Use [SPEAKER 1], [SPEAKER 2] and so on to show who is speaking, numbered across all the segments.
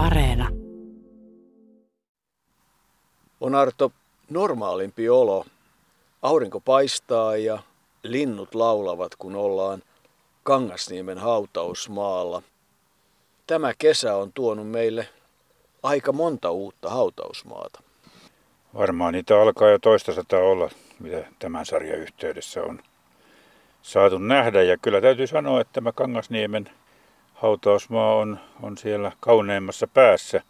[SPEAKER 1] Areena.
[SPEAKER 2] On Arto normaalimpi olo. Aurinko paistaa ja linnut laulavat, kun ollaan Kangasniemen hautausmaalla. Tämä kesä on tuonut meille aika monta uutta hautausmaata.
[SPEAKER 3] Varmaan niitä alkaa jo toista sataa olla, mitä tämän sarjan yhteydessä on saatu nähdä. Ja kyllä täytyy sanoa, että tämä Kangasniemen hautausmaa on, on siellä kauneimmassa päässä.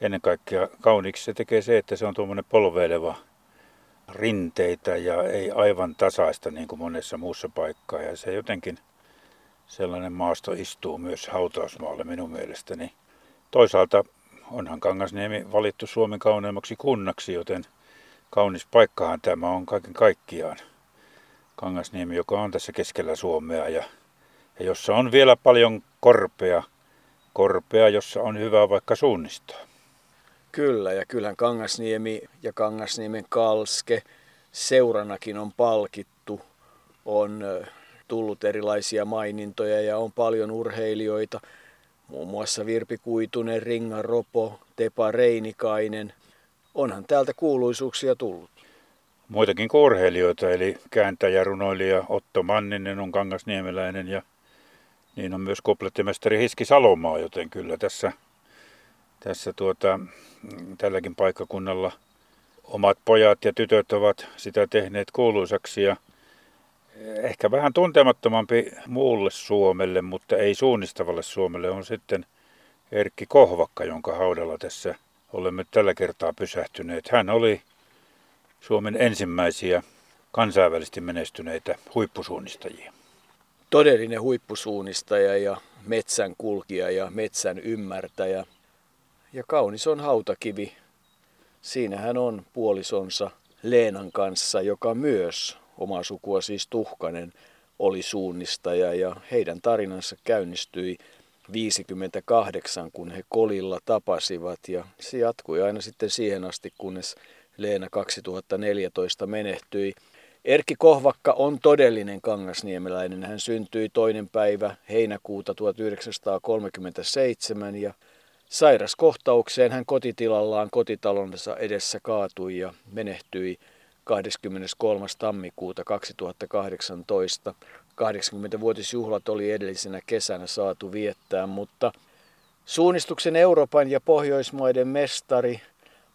[SPEAKER 3] Ennen kaikkea kauniiksi se tekee se, että se on tuommoinen polveileva rinteitä ja ei aivan tasaista niin kuin monessa muussa paikkaa. Ja se jotenkin sellainen maasto istuu myös hautausmaalle minun mielestäni. Toisaalta onhan Kangasniemi valittu Suomen kauneimmaksi kunnaksi, joten kaunis paikkahan tämä on kaiken kaikkiaan. Kangasniemi, joka on tässä keskellä Suomea ja, ja jossa on vielä paljon korpea, korpea, jossa on hyvä vaikka suunnistaa.
[SPEAKER 2] Kyllä, ja kyllähän Kangasniemi ja Kangasniemen kalske seuranakin on palkittu. On tullut erilaisia mainintoja ja on paljon urheilijoita, muun muassa Virpi Kuitunen, Ringa Ropo, Tepa Reinikainen. Onhan täältä kuuluisuuksia tullut.
[SPEAKER 3] Muitakin kuin urheilijoita, eli kääntäjä, runoilija Otto Manninen on kangasniemeläinen ja niin on myös koplettimestari Hiski Salomaa, joten kyllä tässä, tässä tuota, tälläkin paikkakunnalla omat pojat ja tytöt ovat sitä tehneet kuuluisaksi ja ehkä vähän tuntemattomampi muulle Suomelle, mutta ei suunnistavalle Suomelle on sitten Erkki Kohvakka, jonka haudalla tässä olemme tällä kertaa pysähtyneet. Hän oli Suomen ensimmäisiä kansainvälisesti menestyneitä huippusuunnistajia.
[SPEAKER 2] Todellinen huippusuunnistaja ja metsän kulkija ja metsän ymmärtäjä. Ja kaunis on hautakivi. Siinä hän on puolisonsa Leenan kanssa, joka myös oma sukua siis Tuhkanen oli suunnistaja ja heidän tarinansa käynnistyi 58, kun he kolilla tapasivat ja se jatkui aina sitten siihen asti, kunnes Leena 2014 menehtyi. Erkki Kohvakka on todellinen kangasniemeläinen. Hän syntyi toinen päivä heinäkuuta 1937 ja sairaskohtaukseen hän kotitilallaan kotitalonsa edessä kaatui ja menehtyi 23. tammikuuta 2018. 80-vuotisjuhlat oli edellisenä kesänä saatu viettää, mutta suunnistuksen Euroopan ja Pohjoismaiden mestari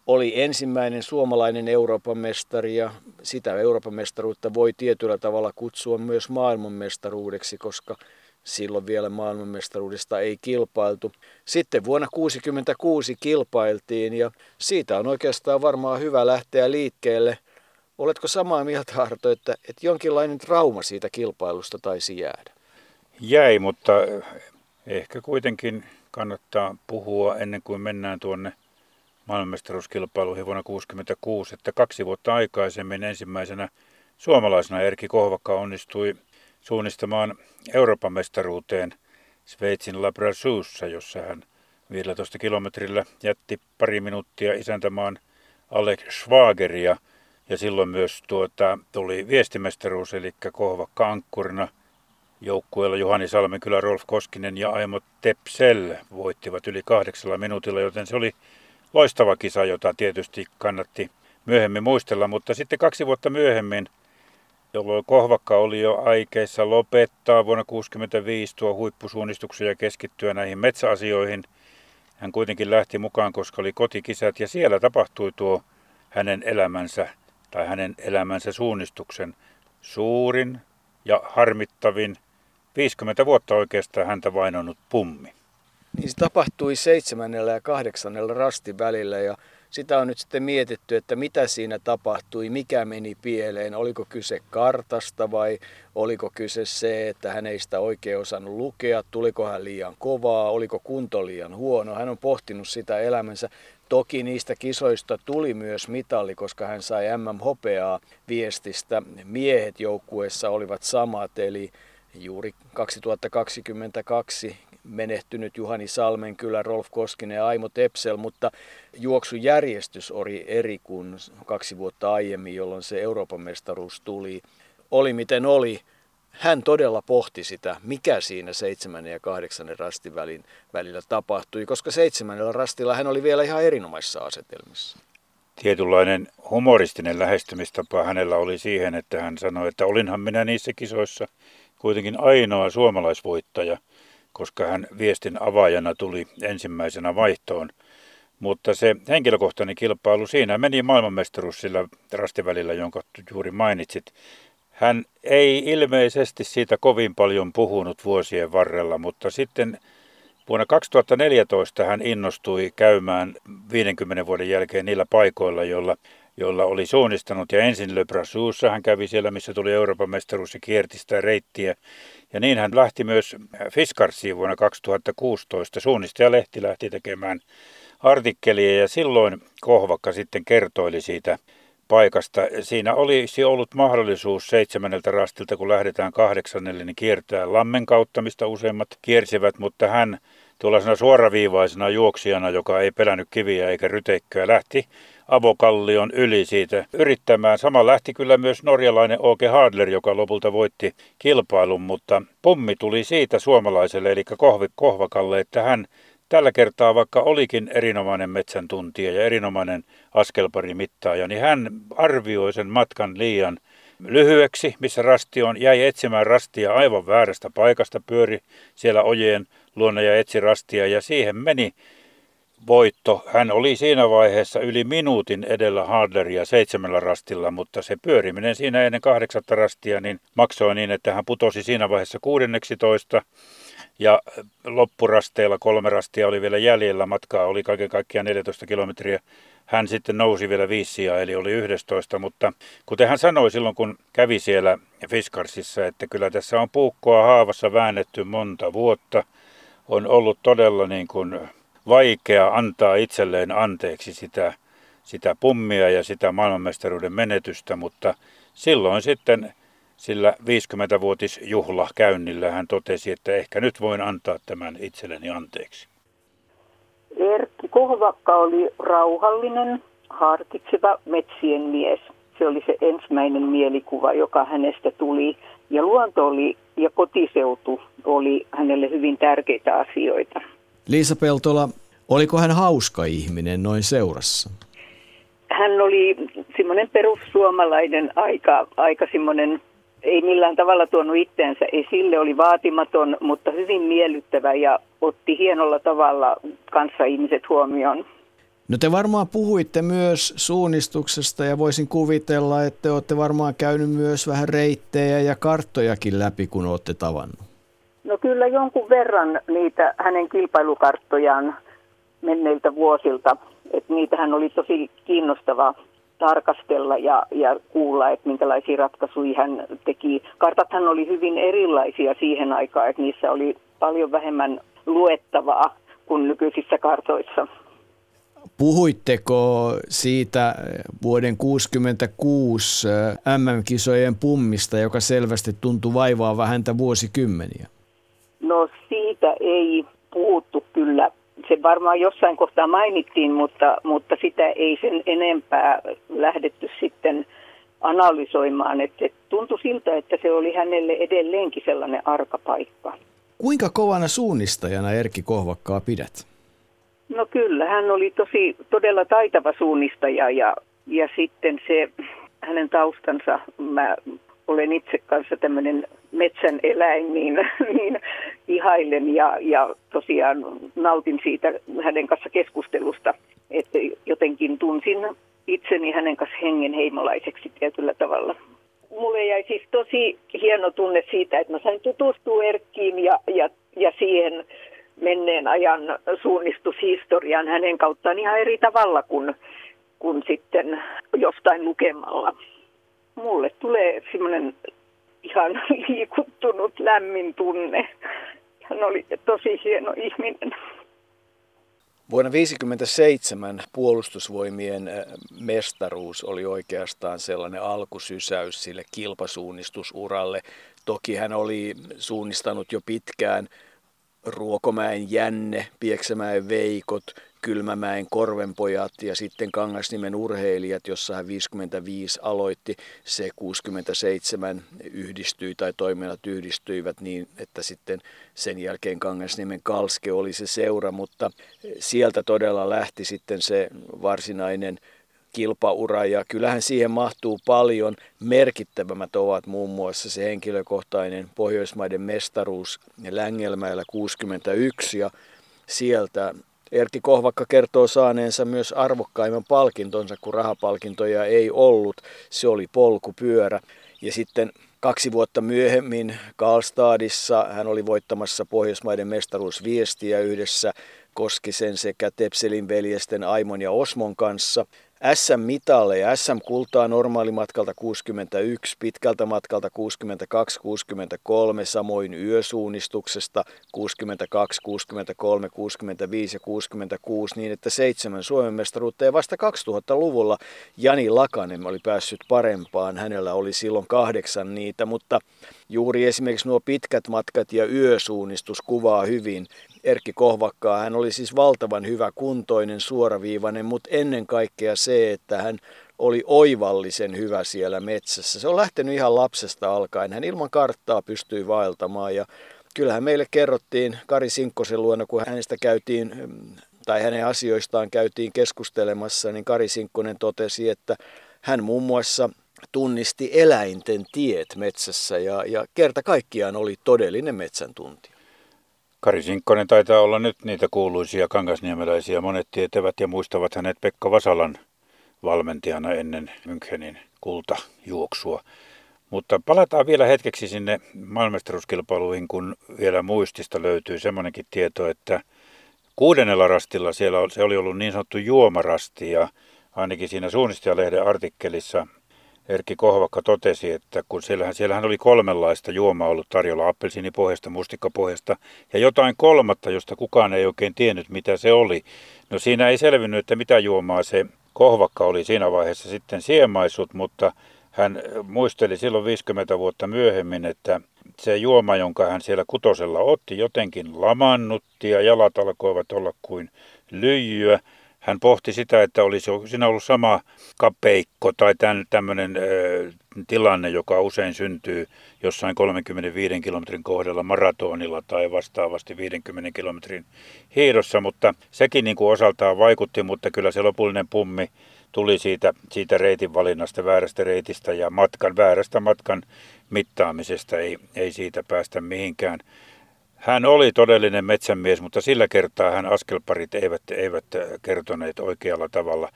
[SPEAKER 2] oli ensimmäinen suomalainen Euroopan mestari ja sitä Euroopan mestaruutta voi tietyllä tavalla kutsua myös maailmanmestaruudeksi, koska silloin vielä maailmanmestaruudesta ei kilpailtu. Sitten vuonna 1966 kilpailtiin ja siitä on oikeastaan varmaan hyvä lähteä liikkeelle – Oletko samaa mieltä, Arto, että, että jonkinlainen trauma siitä kilpailusta taisi jäädä?
[SPEAKER 3] Jäi, mutta ehkä kuitenkin kannattaa puhua ennen kuin mennään tuonne maailmanmestaruuskilpailuihin vuonna 1966, että kaksi vuotta aikaisemmin ensimmäisenä suomalaisena Erkki Kohvakka onnistui suunnistamaan Euroopan mestaruuteen Sveitsin Labrasuussa, jossa hän 15 kilometrillä jätti pari minuuttia isäntämaan Alex Schwageria – ja silloin myös tuota, tuli viestimestaruus, eli Kohvakka ankkurina joukkueella Juhani Salmenkylä, Rolf Koskinen ja Aimo Tepsel voittivat yli kahdeksalla minuutilla, joten se oli loistava kisa, jota tietysti kannatti myöhemmin muistella, mutta sitten kaksi vuotta myöhemmin, jolloin Kohvakka oli jo aikeissa lopettaa vuonna 1965 tuo huippusuunnistuksen ja keskittyä näihin metsäasioihin, hän kuitenkin lähti mukaan, koska oli kotikisät ja siellä tapahtui tuo hänen elämänsä tai hänen elämänsä suunnistuksen suurin ja harmittavin 50 vuotta oikeastaan häntä vainonnut pummi.
[SPEAKER 2] Niin se tapahtui seitsemännellä ja kahdeksannella rastin välillä ja sitä on nyt sitten mietitty, että mitä siinä tapahtui, mikä meni pieleen, oliko kyse kartasta vai oliko kyse se, että hän ei sitä oikein osannut lukea, tuliko hän liian kovaa, oliko kunto liian huono. Hän on pohtinut sitä elämänsä Toki niistä kisoista tuli myös mitali, koska hän sai MM-hopeaa viestistä. Miehet joukkueessa olivat samat, eli juuri 2022 menehtynyt Juhani Salmenkylä, Rolf Koskinen ja Aimo Tepsel, mutta juoksujärjestys oli eri kuin kaksi vuotta aiemmin, jolloin se Euroopan mestaruus tuli. Oli miten oli. hän todella pohti sitä, mikä siinä seitsemännen ja kahdeksannen rastin välin, välillä tapahtui, koska seitsemännellä rastilla hän oli vielä ihan erinomaisissa asetelmissa.
[SPEAKER 3] Tietynlainen humoristinen lähestymistapa hänellä oli siihen, että hän sanoi, että olinhan minä niissä kisoissa kuitenkin ainoa suomalaisvoittaja, koska hän viestin avaajana tuli ensimmäisenä vaihtoon. Mutta se henkilökohtainen kilpailu, siinä meni maailmanmestaruus sillä rastivälillä, jonka juuri mainitsit. Hän ei ilmeisesti siitä kovin paljon puhunut vuosien varrella, mutta sitten vuonna 2014 hän innostui käymään 50 vuoden jälkeen niillä paikoilla, joilla, joilla oli suunnistanut. Ja ensin Le Brassuussa hän kävi siellä, missä tuli Euroopan mestaruus ja kierti sitä reittiä. Ja niin hän lähti myös Fiskarsiin vuonna 2016. Suunnistajalehti lähti tekemään artikkelia ja silloin Kohvakka sitten kertoili siitä paikasta. Siinä olisi ollut mahdollisuus seitsemänneltä rastilta, kun lähdetään kahdeksannelle, niin kiertää lammen kautta, mistä useimmat kiersivät, mutta hän tuollaisena suoraviivaisena juoksijana, joka ei pelännyt kiviä eikä ryteikköä, lähti avokallion yli siitä yrittämään. Sama lähti kyllä myös norjalainen Åke Hadler, joka lopulta voitti kilpailun, mutta pommi tuli siitä suomalaiselle, eli Kohvi Kohvakalle, että hän tällä kertaa, vaikka olikin erinomainen metsän tuntija ja erinomainen askelparimittaaja, niin hän arvioi sen matkan liian lyhyeksi, missä rasti on, jäi etsimään rastia aivan väärästä paikasta, pyöri siellä ojeen luona ja etsi rastia ja siihen meni voitto. Hän oli siinä vaiheessa yli minuutin edellä Hardleria seitsemällä rastilla, mutta se pyöriminen siinä ennen kahdeksatta rastia niin maksoi niin, että hän putosi siinä vaiheessa kuudenneksi toista ja loppurasteella kolme rastia oli vielä jäljellä, matkaa oli kaiken kaikkiaan 14 kilometriä. Hän sitten nousi vielä viisi eli oli 11, mutta kuten hän sanoi silloin, kun kävi siellä Fiskarsissa, että kyllä tässä on puukkoa haavassa väännetty monta vuotta. On ollut todella niin kuin vaikea antaa itselleen anteeksi sitä, sitä pummia ja sitä maailmanmestaruuden menetystä, mutta silloin sitten sillä 50-vuotisjuhla käynnillä hän totesi, että ehkä nyt voin antaa tämän itselleni anteeksi.
[SPEAKER 1] Erkki Kohvakka oli rauhallinen, harkitseva metsien mies. Se oli se ensimmäinen mielikuva, joka hänestä tuli. Ja luonto oli ja kotiseutu oli hänelle hyvin tärkeitä asioita.
[SPEAKER 2] Liisa Peltola, oliko hän hauska ihminen noin seurassa?
[SPEAKER 1] Hän oli semmoinen perussuomalainen, aika, aika semmoinen ei millään tavalla tuonut itteensä esille, oli vaatimaton, mutta hyvin miellyttävä ja otti hienolla tavalla kanssa ihmiset huomioon.
[SPEAKER 2] No te varmaan puhuitte myös suunnistuksesta ja voisin kuvitella, että te olette varmaan käynyt myös vähän reittejä ja karttojakin läpi, kun olette tavannut.
[SPEAKER 1] No kyllä jonkun verran niitä hänen kilpailukarttojaan menneiltä vuosilta, että niitähän oli tosi kiinnostavaa tarkastella ja, ja kuulla, että minkälaisia ratkaisuja hän teki. Kartathan oli hyvin erilaisia siihen aikaan, että niissä oli paljon vähemmän luettavaa kuin nykyisissä kartoissa.
[SPEAKER 2] Puhuitteko siitä vuoden 1966 MM-kisojen pummista, joka selvästi tuntui vaivaa vähäntä vuosikymmeniä?
[SPEAKER 1] Siitä ei puhuttu kyllä se varmaan jossain kohtaa mainittiin, mutta, mutta sitä ei sen enempää lähdetty sitten analysoimaan. Että et tuntui siltä, että se oli hänelle edelleenkin sellainen arkapaikka.
[SPEAKER 2] Kuinka kovana suunnistajana Erkki Kohvakkaa pidät?
[SPEAKER 1] No kyllä, hän oli tosi todella taitava suunnistaja ja, ja sitten se hänen taustansa, mä olen itse kanssa tämmöinen metsän eläin, niin, niin ihailen ja, ja tosiaan nautin siitä hänen kanssa keskustelusta, että jotenkin tunsin itseni hänen kanssa hengenheimolaiseksi tietyllä tavalla. Mulle jäi siis tosi hieno tunne siitä, että mä sain tutustua Erkkiin ja, ja, ja siihen menneen ajan suunnistushistoriaan hänen kauttaan ihan eri tavalla kuin, kuin sitten jostain lukemalla. Mulle tulee semmoinen ihan liikuttunut lämmin tunne. Hän oli tosi hieno ihminen.
[SPEAKER 2] Vuonna 1957 puolustusvoimien äh, mestaruus oli oikeastaan sellainen alkusysäys sille kilpasuunnistusuralle. Toki hän oli suunnistanut jo pitkään Ruokomäen Jänne, Pieksämäen Veikot, Kylmämäen Korvenpojat ja sitten Kangasnimen urheilijat, jossa hän 55 aloitti. Se 67 yhdistyi tai toiminnat yhdistyivät niin, että sitten sen jälkeen Kangasniemen Kalske oli se seura, mutta sieltä todella lähti sitten se varsinainen kilpaura ja kyllähän siihen mahtuu paljon. Merkittävämmät ovat muun muassa se henkilökohtainen Pohjoismaiden mestaruus Längelmäellä 61 ja sieltä Erkki Kohvakka kertoo saaneensa myös arvokkaimman palkintonsa, kun rahapalkintoja ei ollut. Se oli polkupyörä. Ja sitten kaksi vuotta myöhemmin Karlstadissa hän oli voittamassa Pohjoismaiden mestaruusviestiä yhdessä Koskisen sekä Tepselin veljesten Aimon ja Osmon kanssa. SM-mitalle ja SM-kultaa normaalimatkalta 61, pitkältä matkalta 62, 63, samoin yösuunnistuksesta 62, 63, 65 ja 66 niin, että seitsemän Suomen mestaruutta ja vasta 2000-luvulla Jani Lakanen oli päässyt parempaan. Hänellä oli silloin kahdeksan niitä, mutta juuri esimerkiksi nuo pitkät matkat ja yösuunnistus kuvaa hyvin Erkki Kohvakkaa. Hän oli siis valtavan hyvä kuntoinen, suoraviivainen, mutta ennen kaikkea se, että hän oli oivallisen hyvä siellä metsässä. Se on lähtenyt ihan lapsesta alkaen. Hän ilman karttaa pystyi vaeltamaan ja kyllähän meille kerrottiin Kari Sinkkosen luona, kun hänestä käytiin tai hänen asioistaan käytiin keskustelemassa, niin Kari Sinkkonen totesi, että hän muun muassa tunnisti eläinten tiet metsässä ja, ja kerta kaikkiaan oli todellinen metsän tuntija.
[SPEAKER 3] Kari Sinkkonen taitaa olla nyt niitä kuuluisia kangasniemeläisiä. Monet tietävät ja muistavat hänet Pekka Vasalan valmentajana ennen Münchenin kultajuoksua. Mutta palataan vielä hetkeksi sinne maailmestaruuskilpailuihin, kun vielä muistista löytyy semmoinenkin tieto, että kuudennella rastilla siellä se oli ollut niin sanottu juomarasti ja ainakin siinä suunnistajalehden artikkelissa Erkki Kohvakka totesi, että kun siellähän, siellähän oli kolmenlaista juomaa ollut tarjolla, appelsiinipohjasta, mustikkapohjasta ja jotain kolmatta, josta kukaan ei oikein tiennyt, mitä se oli. No siinä ei selvinnyt, että mitä juomaa se Kohvakka oli siinä vaiheessa sitten siemaissut, mutta hän muisteli silloin 50 vuotta myöhemmin, että se juoma, jonka hän siellä kutosella otti, jotenkin lamannutti ja jalat alkoivat olla kuin lyijyä hän pohti sitä, että olisi siinä ollut sama kapeikko tai tämmöinen tilanne, joka usein syntyy jossain 35 kilometrin kohdalla maratonilla tai vastaavasti 50 kilometrin hiidossa, mutta sekin niin kuin osaltaan vaikutti, mutta kyllä se lopullinen pummi tuli siitä, siitä reitin valinnasta, väärästä reitistä ja matkan, väärästä matkan mittaamisesta, ei, ei siitä päästä mihinkään. Hän oli todellinen metsänmies, mutta sillä kertaa hän askelparit eivät, eivät kertoneet oikealla tavalla.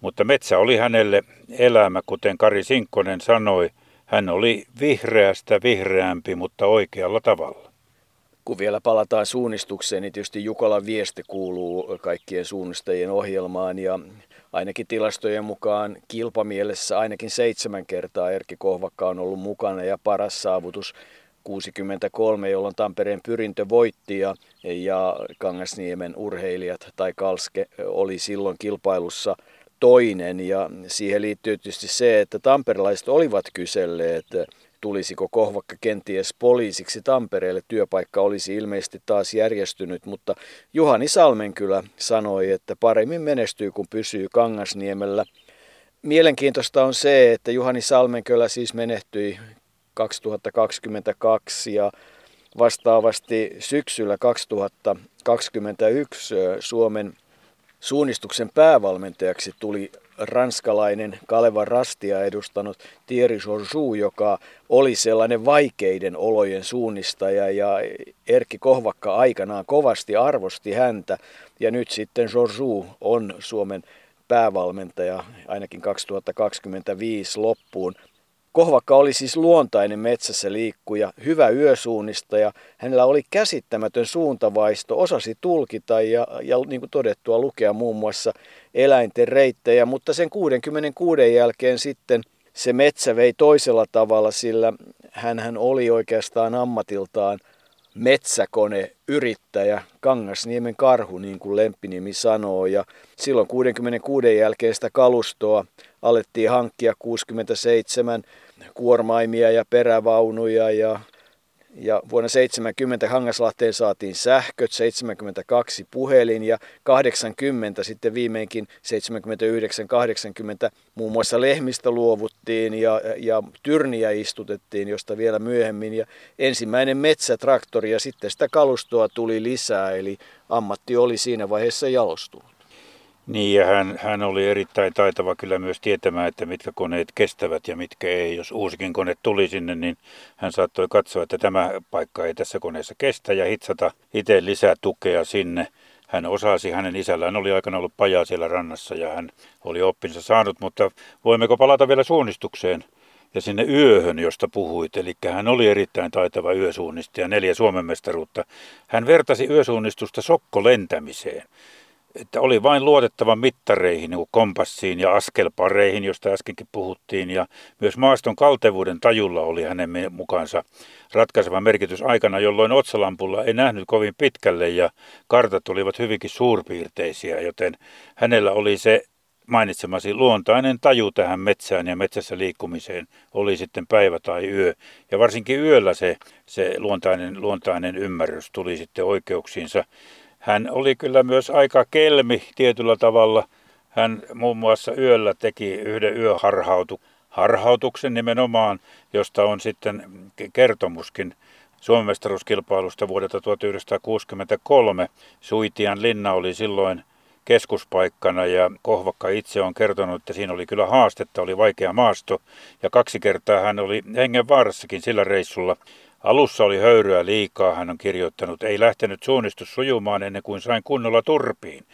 [SPEAKER 3] Mutta metsä oli hänelle elämä, kuten Kari Sinkkonen sanoi. Hän oli vihreästä vihreämpi, mutta oikealla tavalla.
[SPEAKER 2] Kun vielä palataan suunnistukseen, niin tietysti Jukolan viesti kuuluu kaikkien suunnistajien ohjelmaan ja ainakin tilastojen mukaan kilpamielessä ainakin seitsemän kertaa Erkki Kohvakka on ollut mukana ja paras saavutus 63, jolloin Tampereen pyrintö voitti ja, ja Kangasniemen urheilijat tai Kalske oli silloin kilpailussa toinen ja siihen liittyy tietysti se, että tamperelaiset olivat kyselleet, tulisiko Kohvakka kenties poliisiksi Tampereelle. Työpaikka olisi ilmeisesti taas järjestynyt, mutta Juhani Salmenkylä sanoi, että paremmin menestyy, kun pysyy Kangasniemellä. Mielenkiintoista on se, että Juhani Salmenkylä siis menehtyi 2022 ja vastaavasti syksyllä 2021 Suomen suunnistuksen päävalmentajaksi tuli ranskalainen Kaleva Rastia edustanut Thierry Georgiou, joka oli sellainen vaikeiden olojen suunnistaja ja Erkki Kohvakka aikanaan kovasti arvosti häntä ja nyt sitten Georgiou on Suomen päävalmentaja ainakin 2025 loppuun. Kohvakka oli siis luontainen metsässä liikkuja, hyvä yösuunnistaja. Hänellä oli käsittämätön suuntavaisto, osasi tulkita ja, ja niin kuin todettua lukea muun muassa eläinten reittejä, mutta sen 66 jälkeen sitten se metsä vei toisella tavalla, sillä hän oli oikeastaan ammatiltaan metsäkone yrittäjä, Kangasniemen karhu, niin kuin Lemppinimi sanoo. Ja silloin 66 jälkeen sitä kalustoa alettiin hankkia 67 kuormaimia ja perävaunuja ja, ja vuonna 70 Hangaslahteen saatiin sähköt, 72 puhelin ja 80 sitten viimeinkin 79-80 muun muassa lehmistä luovuttiin ja, ja tyrniä istutettiin, josta vielä myöhemmin. Ja ensimmäinen metsätraktori ja sitten sitä kalustoa tuli lisää, eli ammatti oli siinä vaiheessa jalostunut.
[SPEAKER 3] Niin ja hän, hän oli erittäin taitava kyllä myös tietämään, että mitkä koneet kestävät ja mitkä ei. Jos uusikin kone tuli sinne, niin hän saattoi katsoa, että tämä paikka ei tässä koneessa kestä ja hitsata itse lisää tukea sinne. Hän osasi, hänen isällään oli aikana ollut pajaa siellä rannassa ja hän oli oppinsa saanut, mutta voimmeko palata vielä suunnistukseen? ja sinne yöhön, josta puhuit. Eli hän oli erittäin taitava yösuunnistaja, neljä Suomen mestaruutta. Hän vertasi yösuunnistusta sokkolentämiseen että oli vain luotettava mittareihin, niin kuin kompassiin ja askelpareihin, josta äskenkin puhuttiin, ja myös maaston kaltevuuden tajulla oli hänen mukaansa ratkaiseva merkitys aikana, jolloin otsalampulla ei nähnyt kovin pitkälle ja kartat olivat hyvinkin suurpiirteisiä, joten hänellä oli se mainitsemasi luontainen taju tähän metsään ja metsässä liikkumiseen, oli sitten päivä tai yö. Ja varsinkin yöllä se, se luontainen, luontainen ymmärrys tuli sitten oikeuksiinsa. Hän oli kyllä myös aika kelmi tietyllä tavalla. Hän muun muassa yöllä teki yhden yöharhautuksen harhautuksen nimenomaan, josta on sitten kertomuskin Suomen mestaruuskilpailusta vuodelta 1963. Suitian linna oli silloin keskuspaikkana ja Kohvakka itse on kertonut, että siinä oli kyllä haastetta, oli vaikea maasto ja kaksi kertaa hän oli hengenvaarassakin sillä reissulla. Alussa oli höyryä liikaa, hän on kirjoittanut. Ei lähtenyt suunnistus sujumaan ennen kuin sain kunnolla turpiin.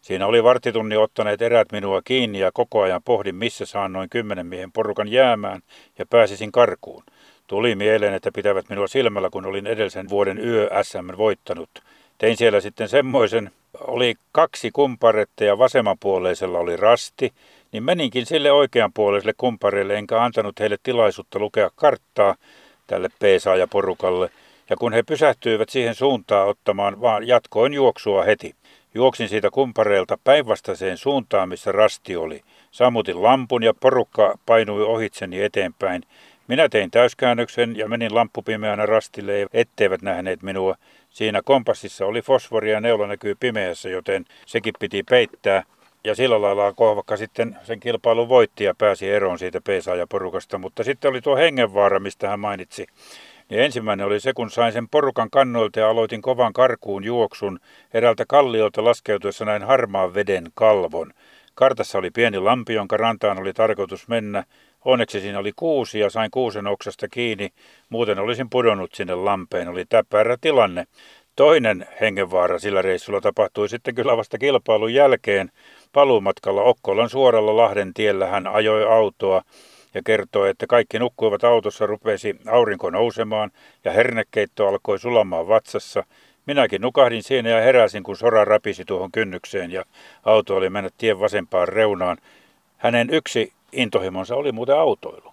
[SPEAKER 3] Siinä oli vartitunni ottaneet erät minua kiinni ja koko ajan pohdin, missä saan noin kymmenen miehen porukan jäämään ja pääsisin karkuun. Tuli mieleen, että pitävät minua silmällä, kun olin edellisen vuoden yö SM voittanut. Tein siellä sitten semmoisen, oli kaksi kumparetta ja vasemmanpuoleisella oli rasti, niin meninkin sille oikeanpuoleiselle kumpareille enkä antanut heille tilaisuutta lukea karttaa, tälle peesaajaporukalle. Ja kun he pysähtyivät siihen suuntaan ottamaan, vaan jatkoin juoksua heti. Juoksin siitä kumpareelta päinvastaiseen suuntaan, missä rasti oli. Sammutin lampun ja porukka painui ohitseni eteenpäin. Minä tein täyskäännöksen ja menin lamppupimeänä rastille, etteivät nähneet minua. Siinä kompassissa oli fosforia ja neula näkyy pimeässä, joten sekin piti peittää. Ja sillä lailla Kohvakka sitten sen kilpailun voitti ja pääsi eroon siitä peesaajaporukasta. Mutta sitten oli tuo hengenvaara, mistä hän mainitsi. Niin ensimmäinen oli se, kun sain sen porukan kannoilta ja aloitin kovan karkuun juoksun eräältä kalliolta laskeutuessa näin harmaan veden kalvon. Kartassa oli pieni lampi, jonka rantaan oli tarkoitus mennä. Onneksi siinä oli kuusi ja sain kuusen oksasta kiinni. Muuten olisin pudonnut sinne lampeen. Oli täpärä tilanne. Toinen hengenvaara sillä reissulla tapahtui sitten kyllä vasta kilpailun jälkeen. Paluumatkalla Okkolan suoralla Lahden tiellä hän ajoi autoa ja kertoi, että kaikki nukkuivat autossa, rupesi aurinko nousemaan ja hernekeitto alkoi sulamaan vatsassa. Minäkin nukahdin siinä ja heräsin, kun sora rapisi tuohon kynnykseen ja auto oli mennyt tien vasempaan reunaan. Hänen yksi intohimonsa oli muuten autoilu.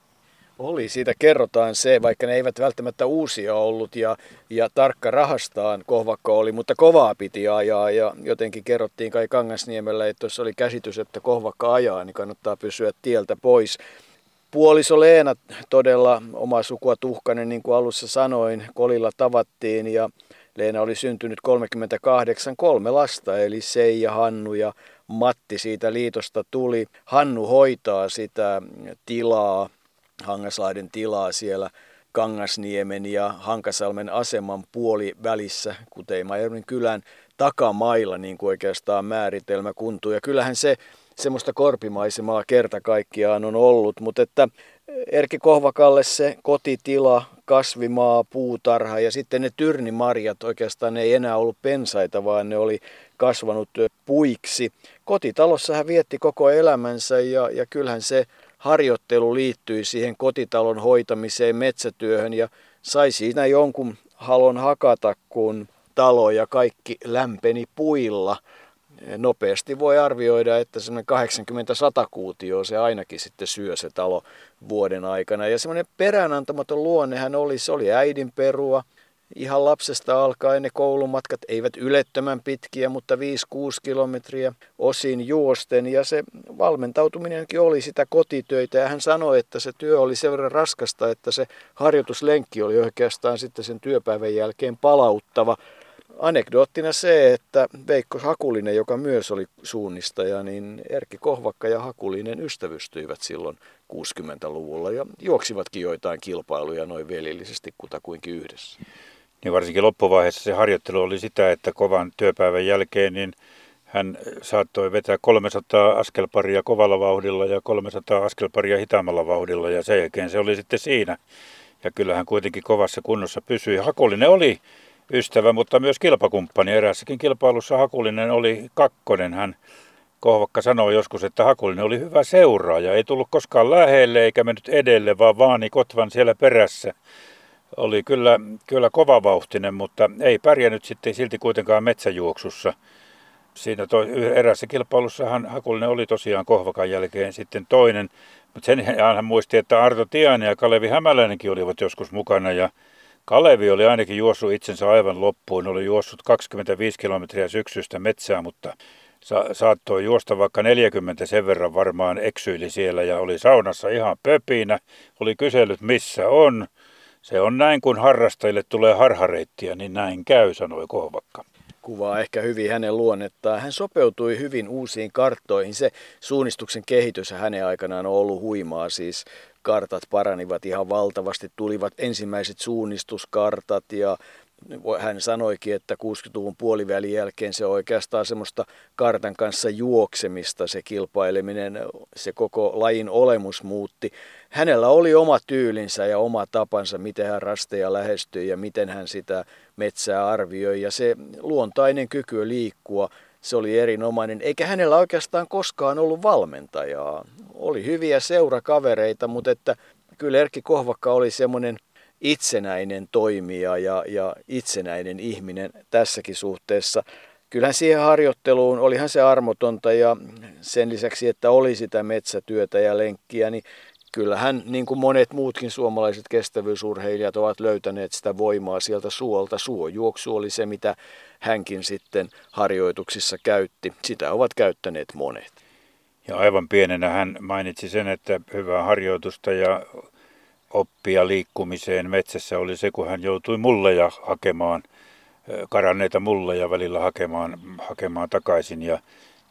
[SPEAKER 2] Oli, siitä kerrotaan se, vaikka ne eivät välttämättä uusia ollut ja, ja tarkka rahastaan kohvakko oli, mutta kovaa piti ajaa ja jotenkin kerrottiin kai Kangasniemellä, että jos oli käsitys, että kohvakka ajaa, niin kannattaa pysyä tieltä pois. Puoliso Leena todella oma sukua tuhkainen, niin kuin alussa sanoin, kolilla tavattiin ja Leena oli syntynyt 38, kolme lasta, eli Seija, Hannu ja Matti siitä liitosta tuli. Hannu hoitaa sitä tilaa Hangaslahden tilaa siellä Kangasniemen ja Hankasalmen aseman puoli välissä, kuten Majormin kylän takamailla, niin kuin oikeastaan määritelmä kuntuu. Ja kyllähän se semmoista korpimaisemaa kerta kaikkiaan on ollut, mutta että Erkki Kohvakalle se kotitila, kasvimaa, puutarha ja sitten ne tyrnimarjat oikeastaan ei enää ollut pensaita, vaan ne oli kasvanut puiksi. Kotitalossa hän vietti koko elämänsä ja, ja kyllähän se harjoittelu liittyi siihen kotitalon hoitamiseen, metsätyöhön ja sai siinä jonkun halon hakata, kun talo ja kaikki lämpeni puilla. Nopeasti voi arvioida, että semmoinen 80-100 kuutioa se ainakin sitten syö se talo vuoden aikana. Ja semmoinen peräänantamaton luonne hän oli, se oli äidin perua, ihan lapsesta alkaen ne koulumatkat eivät ylettömän pitkiä, mutta 5-6 kilometriä osin juosten. Ja se valmentautuminenkin oli sitä kotitöitä ja hän sanoi, että se työ oli sen verran raskasta, että se harjoituslenkki oli oikeastaan sitten sen työpäivän jälkeen palauttava. Anekdoottina se, että Veikko Hakulinen, joka myös oli suunnistaja, niin Erkki Kohvakka ja Hakulinen ystävystyivät silloin 60-luvulla ja juoksivatkin joitain kilpailuja noin velillisesti kutakuinkin yhdessä.
[SPEAKER 3] Niin varsinkin loppuvaiheessa se harjoittelu oli sitä, että kovan työpäivän jälkeen niin hän saattoi vetää 300 askelparia kovalla vauhdilla ja 300 askelparia hitaammalla vauhdilla ja sen jälkeen se oli sitten siinä. Ja kyllähän kuitenkin kovassa kunnossa pysyi. Hakulinen oli ystävä, mutta myös kilpakumppani. Eräässäkin kilpailussa Hakulinen oli kakkonen. Hän Kohvakka sanoi joskus, että Hakulinen oli hyvä seuraaja. Ei tullut koskaan lähelle eikä mennyt edelle, vaan vaani kotvan siellä perässä. Oli kyllä, kyllä kovavauhtinen, mutta ei pärjännyt sitten silti kuitenkaan metsäjuoksussa. Siinä to, erässä kilpailussahan Hakulinen oli tosiaan Kohvakan jälkeen sitten toinen. Mutta sen hän muisti, että Arto Tiainen ja Kalevi Hämäläinenkin olivat joskus mukana ja Kalevi oli ainakin juossut itsensä aivan loppuun. Oli juossut 25 kilometriä syksystä metsää, mutta sa- saattoi juosta vaikka 40 sen verran varmaan eksyili siellä ja oli saunassa ihan pöpinä. Oli kysellyt missä on. Se on näin, kun harrastajille tulee harhareittiä, niin näin käy, sanoi Kohvakka
[SPEAKER 2] kuvaa ehkä hyvin hänen luonnettaan. Hän sopeutui hyvin uusiin karttoihin. Se suunnistuksen kehitys hänen aikanaan on ollut huimaa. Siis kartat paranivat ihan valtavasti. Tulivat ensimmäiset suunnistuskartat ja hän sanoikin, että 60-luvun puolivälin jälkeen se on oikeastaan semmoista kartan kanssa juoksemista, se kilpaileminen, se koko lajin olemus muutti. Hänellä oli oma tyylinsä ja oma tapansa, miten hän rasteja lähestyi ja miten hän sitä metsää arvioi. Ja se luontainen kyky liikkua, se oli erinomainen, eikä hänellä oikeastaan koskaan ollut valmentajaa. Oli hyviä seurakavereita, mutta että kyllä Erkki Kohvakka oli semmoinen itsenäinen toimija ja, ja itsenäinen ihminen tässäkin suhteessa. Kyllähän siihen harjoitteluun, olihan se armotonta ja sen lisäksi, että oli sitä metsätyötä ja lenkkiä, niin kyllähän niin kuin monet muutkin suomalaiset kestävyysurheilijat ovat löytäneet sitä voimaa sieltä suolta. Suojuoksu oli se, mitä hänkin sitten harjoituksissa käytti. Sitä ovat käyttäneet monet.
[SPEAKER 3] Ja aivan pienenä hän mainitsi sen, että hyvää harjoitusta ja oppia liikkumiseen metsässä oli se, kun hän joutui mulleja hakemaan, karanneita mulleja välillä hakemaan, hakemaan takaisin. Ja,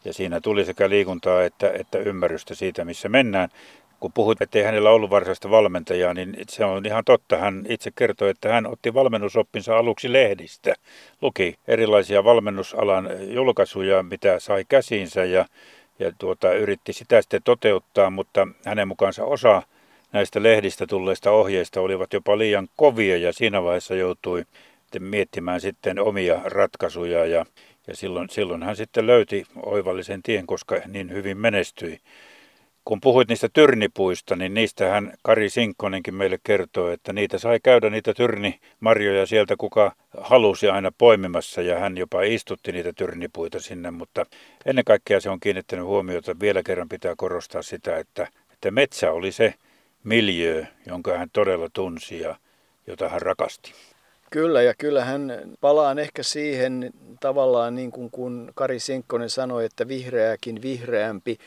[SPEAKER 3] ja siinä tuli sekä liikuntaa että, että ymmärrystä siitä, missä mennään. Kun puhuit, että ei hänellä ollut varsinaista valmentajaa, niin se on ihan totta. Hän itse kertoi, että hän otti valmennusoppinsa aluksi lehdistä. Luki erilaisia valmennusalan julkaisuja, mitä sai käsiinsä ja, ja tuota, yritti sitä sitten toteuttaa, mutta hänen mukaansa osa näistä lehdistä tulleista ohjeista olivat jopa liian kovia ja siinä vaiheessa joutui miettimään sitten omia ratkaisuja ja, ja silloin, silloin hän sitten löyti oivallisen tien, koska niin hyvin menestyi. Kun puhuit niistä tyrnipuista, niin niistähän Kari Sinkkonenkin meille kertoo, että niitä sai käydä niitä tyrnimarjoja sieltä, kuka halusi aina poimimassa ja hän jopa istutti niitä tyrnipuita sinne, mutta ennen kaikkea se on kiinnittänyt huomiota, vielä kerran pitää korostaa sitä, että, että metsä oli se, miljö, jonka hän todella tunsi ja jota hän rakasti.
[SPEAKER 2] Kyllä, ja kyllä hän palaan ehkä siihen tavallaan niin kuin kun Kari Sinkkonen sanoi, että vihreäkin vihreämpi.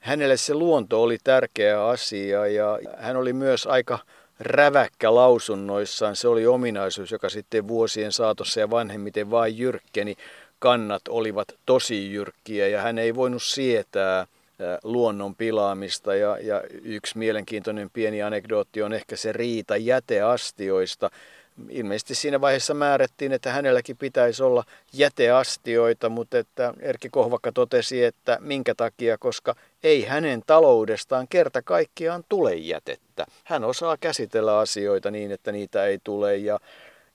[SPEAKER 2] Hänelle se luonto oli tärkeä asia ja hän oli myös aika räväkkä lausunnoissaan. Se oli ominaisuus, joka sitten vuosien saatossa ja vanhemmiten vain jyrkkeni. Kannat olivat tosi jyrkkiä ja hän ei voinut sietää – luonnon pilaamista. Ja, ja yksi mielenkiintoinen pieni anekdootti on ehkä se riita jäteastioista. Ilmeisesti siinä vaiheessa määrättiin, että hänelläkin pitäisi olla jäteastioita, mutta että Erkki Kohvakka totesi, että minkä takia, koska ei hänen taloudestaan kerta kaikkiaan tule jätettä. Hän osaa käsitellä asioita niin, että niitä ei tule ja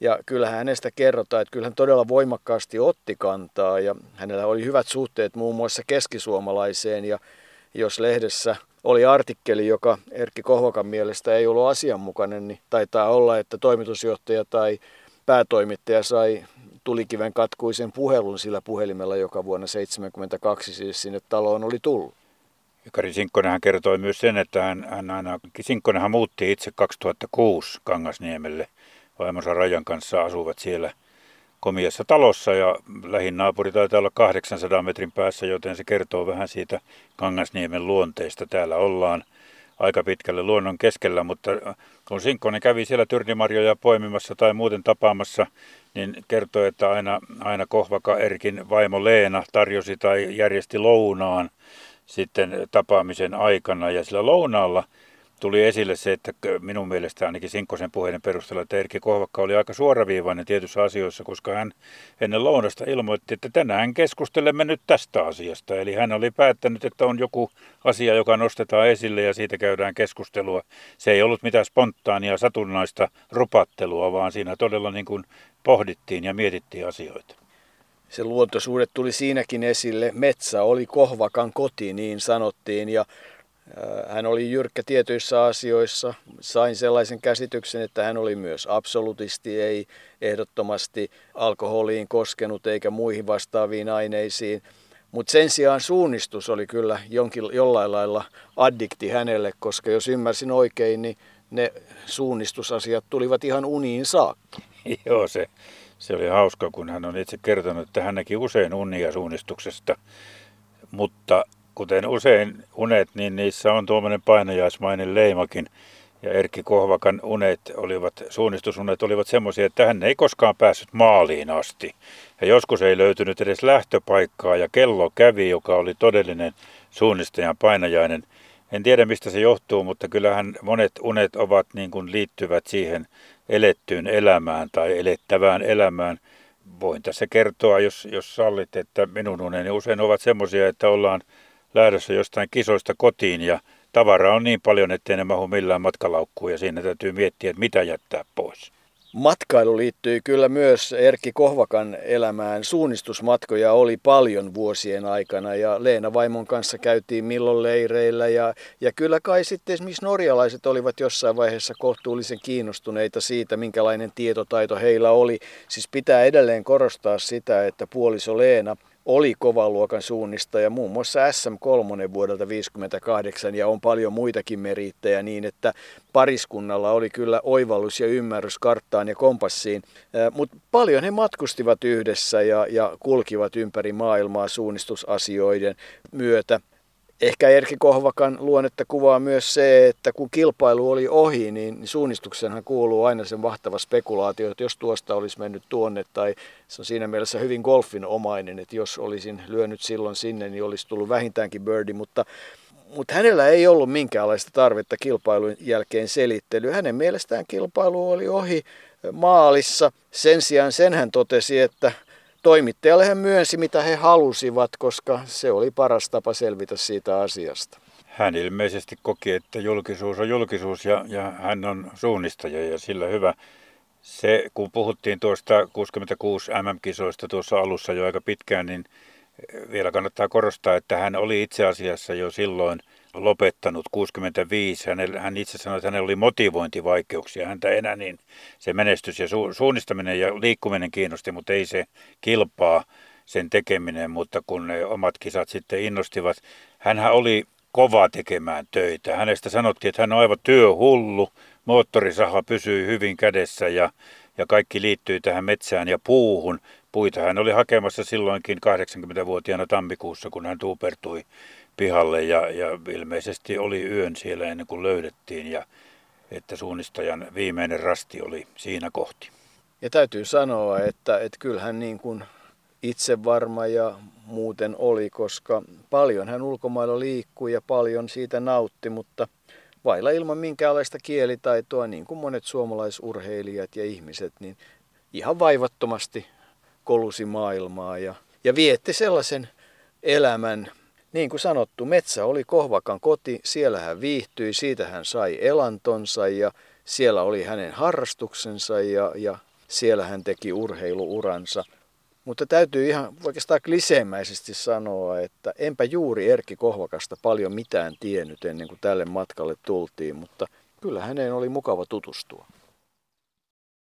[SPEAKER 2] ja kyllähän hänestä kerrotaan, että kyllä hän todella voimakkaasti otti kantaa ja hänellä oli hyvät suhteet muun muassa keskisuomalaiseen ja jos lehdessä oli artikkeli, joka Erkki Kohvakan mielestä ei ollut asianmukainen, niin taitaa olla, että toimitusjohtaja tai päätoimittaja sai tulikiven katkuisen puhelun sillä puhelimella, joka vuonna 1972 siis sinne taloon oli tullut.
[SPEAKER 3] Kari Sinkkonenhan kertoi myös sen, että hän, hän aina, Sinkkonenhan muutti itse 2006 Kangasniemelle vaimonsa Rajan kanssa asuvat siellä komiassa talossa ja lähin naapuri taitaa olla 800 metrin päässä, joten se kertoo vähän siitä Kangasniemen luonteesta. Täällä ollaan aika pitkälle luonnon keskellä, mutta kun Sinkkonen kävi siellä tyrnimarjoja poimimassa tai muuten tapaamassa, niin kertoi, että aina, aina Kohvaka Erkin vaimo Leena tarjosi tai järjesti lounaan sitten tapaamisen aikana. Ja sillä lounaalla tuli esille se, että minun mielestä ainakin Sinkkosen puheiden perusteella, että Erkki Kohvakka oli aika suoraviivainen tietyissä asioissa, koska hän ennen lounasta ilmoitti, että tänään keskustelemme nyt tästä asiasta. Eli hän oli päättänyt, että on joku asia, joka nostetaan esille ja siitä käydään keskustelua. Se ei ollut mitään spontaania, satunnaista rupattelua, vaan siinä todella niin kuin pohdittiin ja mietittiin asioita.
[SPEAKER 2] Se luontosuhde tuli siinäkin esille. Metsä oli Kohvakan koti, niin sanottiin, ja hän oli jyrkkä tietyissä asioissa. Sain sellaisen käsityksen, että hän oli myös absolutisti, ei ehdottomasti alkoholiin koskenut eikä muihin vastaaviin aineisiin. Mutta sen sijaan suunnistus oli kyllä jonkin, jollain lailla addikti hänelle, koska jos ymmärsin oikein, niin ne suunnistusasiat tulivat ihan uniin saakka.
[SPEAKER 3] Joo, se, se oli hauska, kun hän on itse kertonut, että hän näki usein unia suunnistuksesta, mutta kuten usein unet, niin niissä on tuommoinen painajaismainen leimakin. Ja Erkki Kohvakan unet olivat, suunnistusunet olivat semmoisia, että hän ei koskaan päässyt maaliin asti. Ja joskus ei löytynyt edes lähtöpaikkaa ja kello kävi, joka oli todellinen suunnistajan painajainen. En tiedä mistä se johtuu, mutta kyllähän monet unet ovat niin kuin liittyvät siihen elettyyn elämään tai elettävään elämään. Voin tässä kertoa, jos, jos sallit, että minun uneni usein ovat semmoisia, että ollaan lähdössä jostain kisoista kotiin ja tavaraa on niin paljon, ettei ne mahu millään matkalaukkuun ja siinä täytyy miettiä, että mitä jättää pois.
[SPEAKER 2] Matkailu liittyy kyllä myös Erkki Kohvakan elämään. Suunnistusmatkoja oli paljon vuosien aikana ja Leena Vaimon kanssa käytiin milloin leireillä ja, ja kyllä kai sitten esimerkiksi norjalaiset olivat jossain vaiheessa kohtuullisen kiinnostuneita siitä, minkälainen tietotaito heillä oli. Siis pitää edelleen korostaa sitä, että puoliso Leena – oli kovan luokan suunnistaja, muun muassa SM3 vuodelta 1958 ja on paljon muitakin merittejä niin, että pariskunnalla oli kyllä oivallus ja ymmärrys karttaan ja kompassiin, mutta paljon he matkustivat yhdessä ja, ja kulkivat ympäri maailmaa suunnistusasioiden myötä. Ehkä Erkki Kohvakan luonnetta kuvaa myös se, että kun kilpailu oli ohi, niin suunnistuksenhan kuuluu aina sen vahtava spekulaatio, että jos tuosta olisi mennyt tuonne, tai se on siinä mielessä hyvin golfin omainen, että jos olisin lyönyt silloin sinne, niin olisi tullut vähintäänkin birdie, mutta mutta hänellä ei ollut minkäänlaista tarvetta kilpailun jälkeen selittelyä. Hänen mielestään kilpailu oli ohi maalissa. Sen sijaan sen hän totesi, että toimittajalle hän myönsi, mitä he halusivat, koska se oli paras tapa selvitä siitä asiasta.
[SPEAKER 3] Hän ilmeisesti koki, että julkisuus on julkisuus ja, ja hän on suunnistaja ja sillä hyvä. Se, kun puhuttiin tuosta 66 MM-kisoista tuossa alussa jo aika pitkään, niin vielä kannattaa korostaa, että hän oli itse asiassa jo silloin – lopettanut 65. Hänellä, hän itse sanoi, että hänellä oli motivointivaikeuksia. Häntä enää niin se menestys ja su, suunnistaminen ja liikkuminen kiinnosti, mutta ei se kilpaa sen tekeminen. Mutta kun ne omat kisat sitten innostivat, hänhän oli kova tekemään töitä. Hänestä sanottiin, että hän on aivan työhullu, moottorisaha pysyy hyvin kädessä ja, ja kaikki liittyy tähän metsään ja puuhun. Puita hän oli hakemassa silloinkin 80-vuotiaana tammikuussa, kun hän tuupertui pihalle ja, ja ilmeisesti oli yön siellä ennen kuin löydettiin ja että suunnistajan viimeinen rasti oli siinä kohti.
[SPEAKER 2] Ja täytyy sanoa, että, että kyllähän niin kuin itse varma ja muuten oli, koska paljon hän ulkomailla liikkui ja paljon siitä nautti, mutta vailla ilman minkäänlaista kielitaitoa, niin kuin monet suomalaisurheilijat ja ihmiset, niin ihan vaivattomasti kolusi maailmaa ja, ja vietti sellaisen elämän, niin kuin sanottu, metsä oli Kohvakan koti, siellä hän viihtyi, siitä hän sai elantonsa ja siellä oli hänen harrastuksensa ja, ja siellä hän teki urheiluuransa. Mutta täytyy ihan oikeastaan kliseemäisesti sanoa, että enpä juuri Erkki Kohvakasta paljon mitään tiennyt ennen kuin tälle matkalle tultiin, mutta kyllä häneen oli mukava tutustua.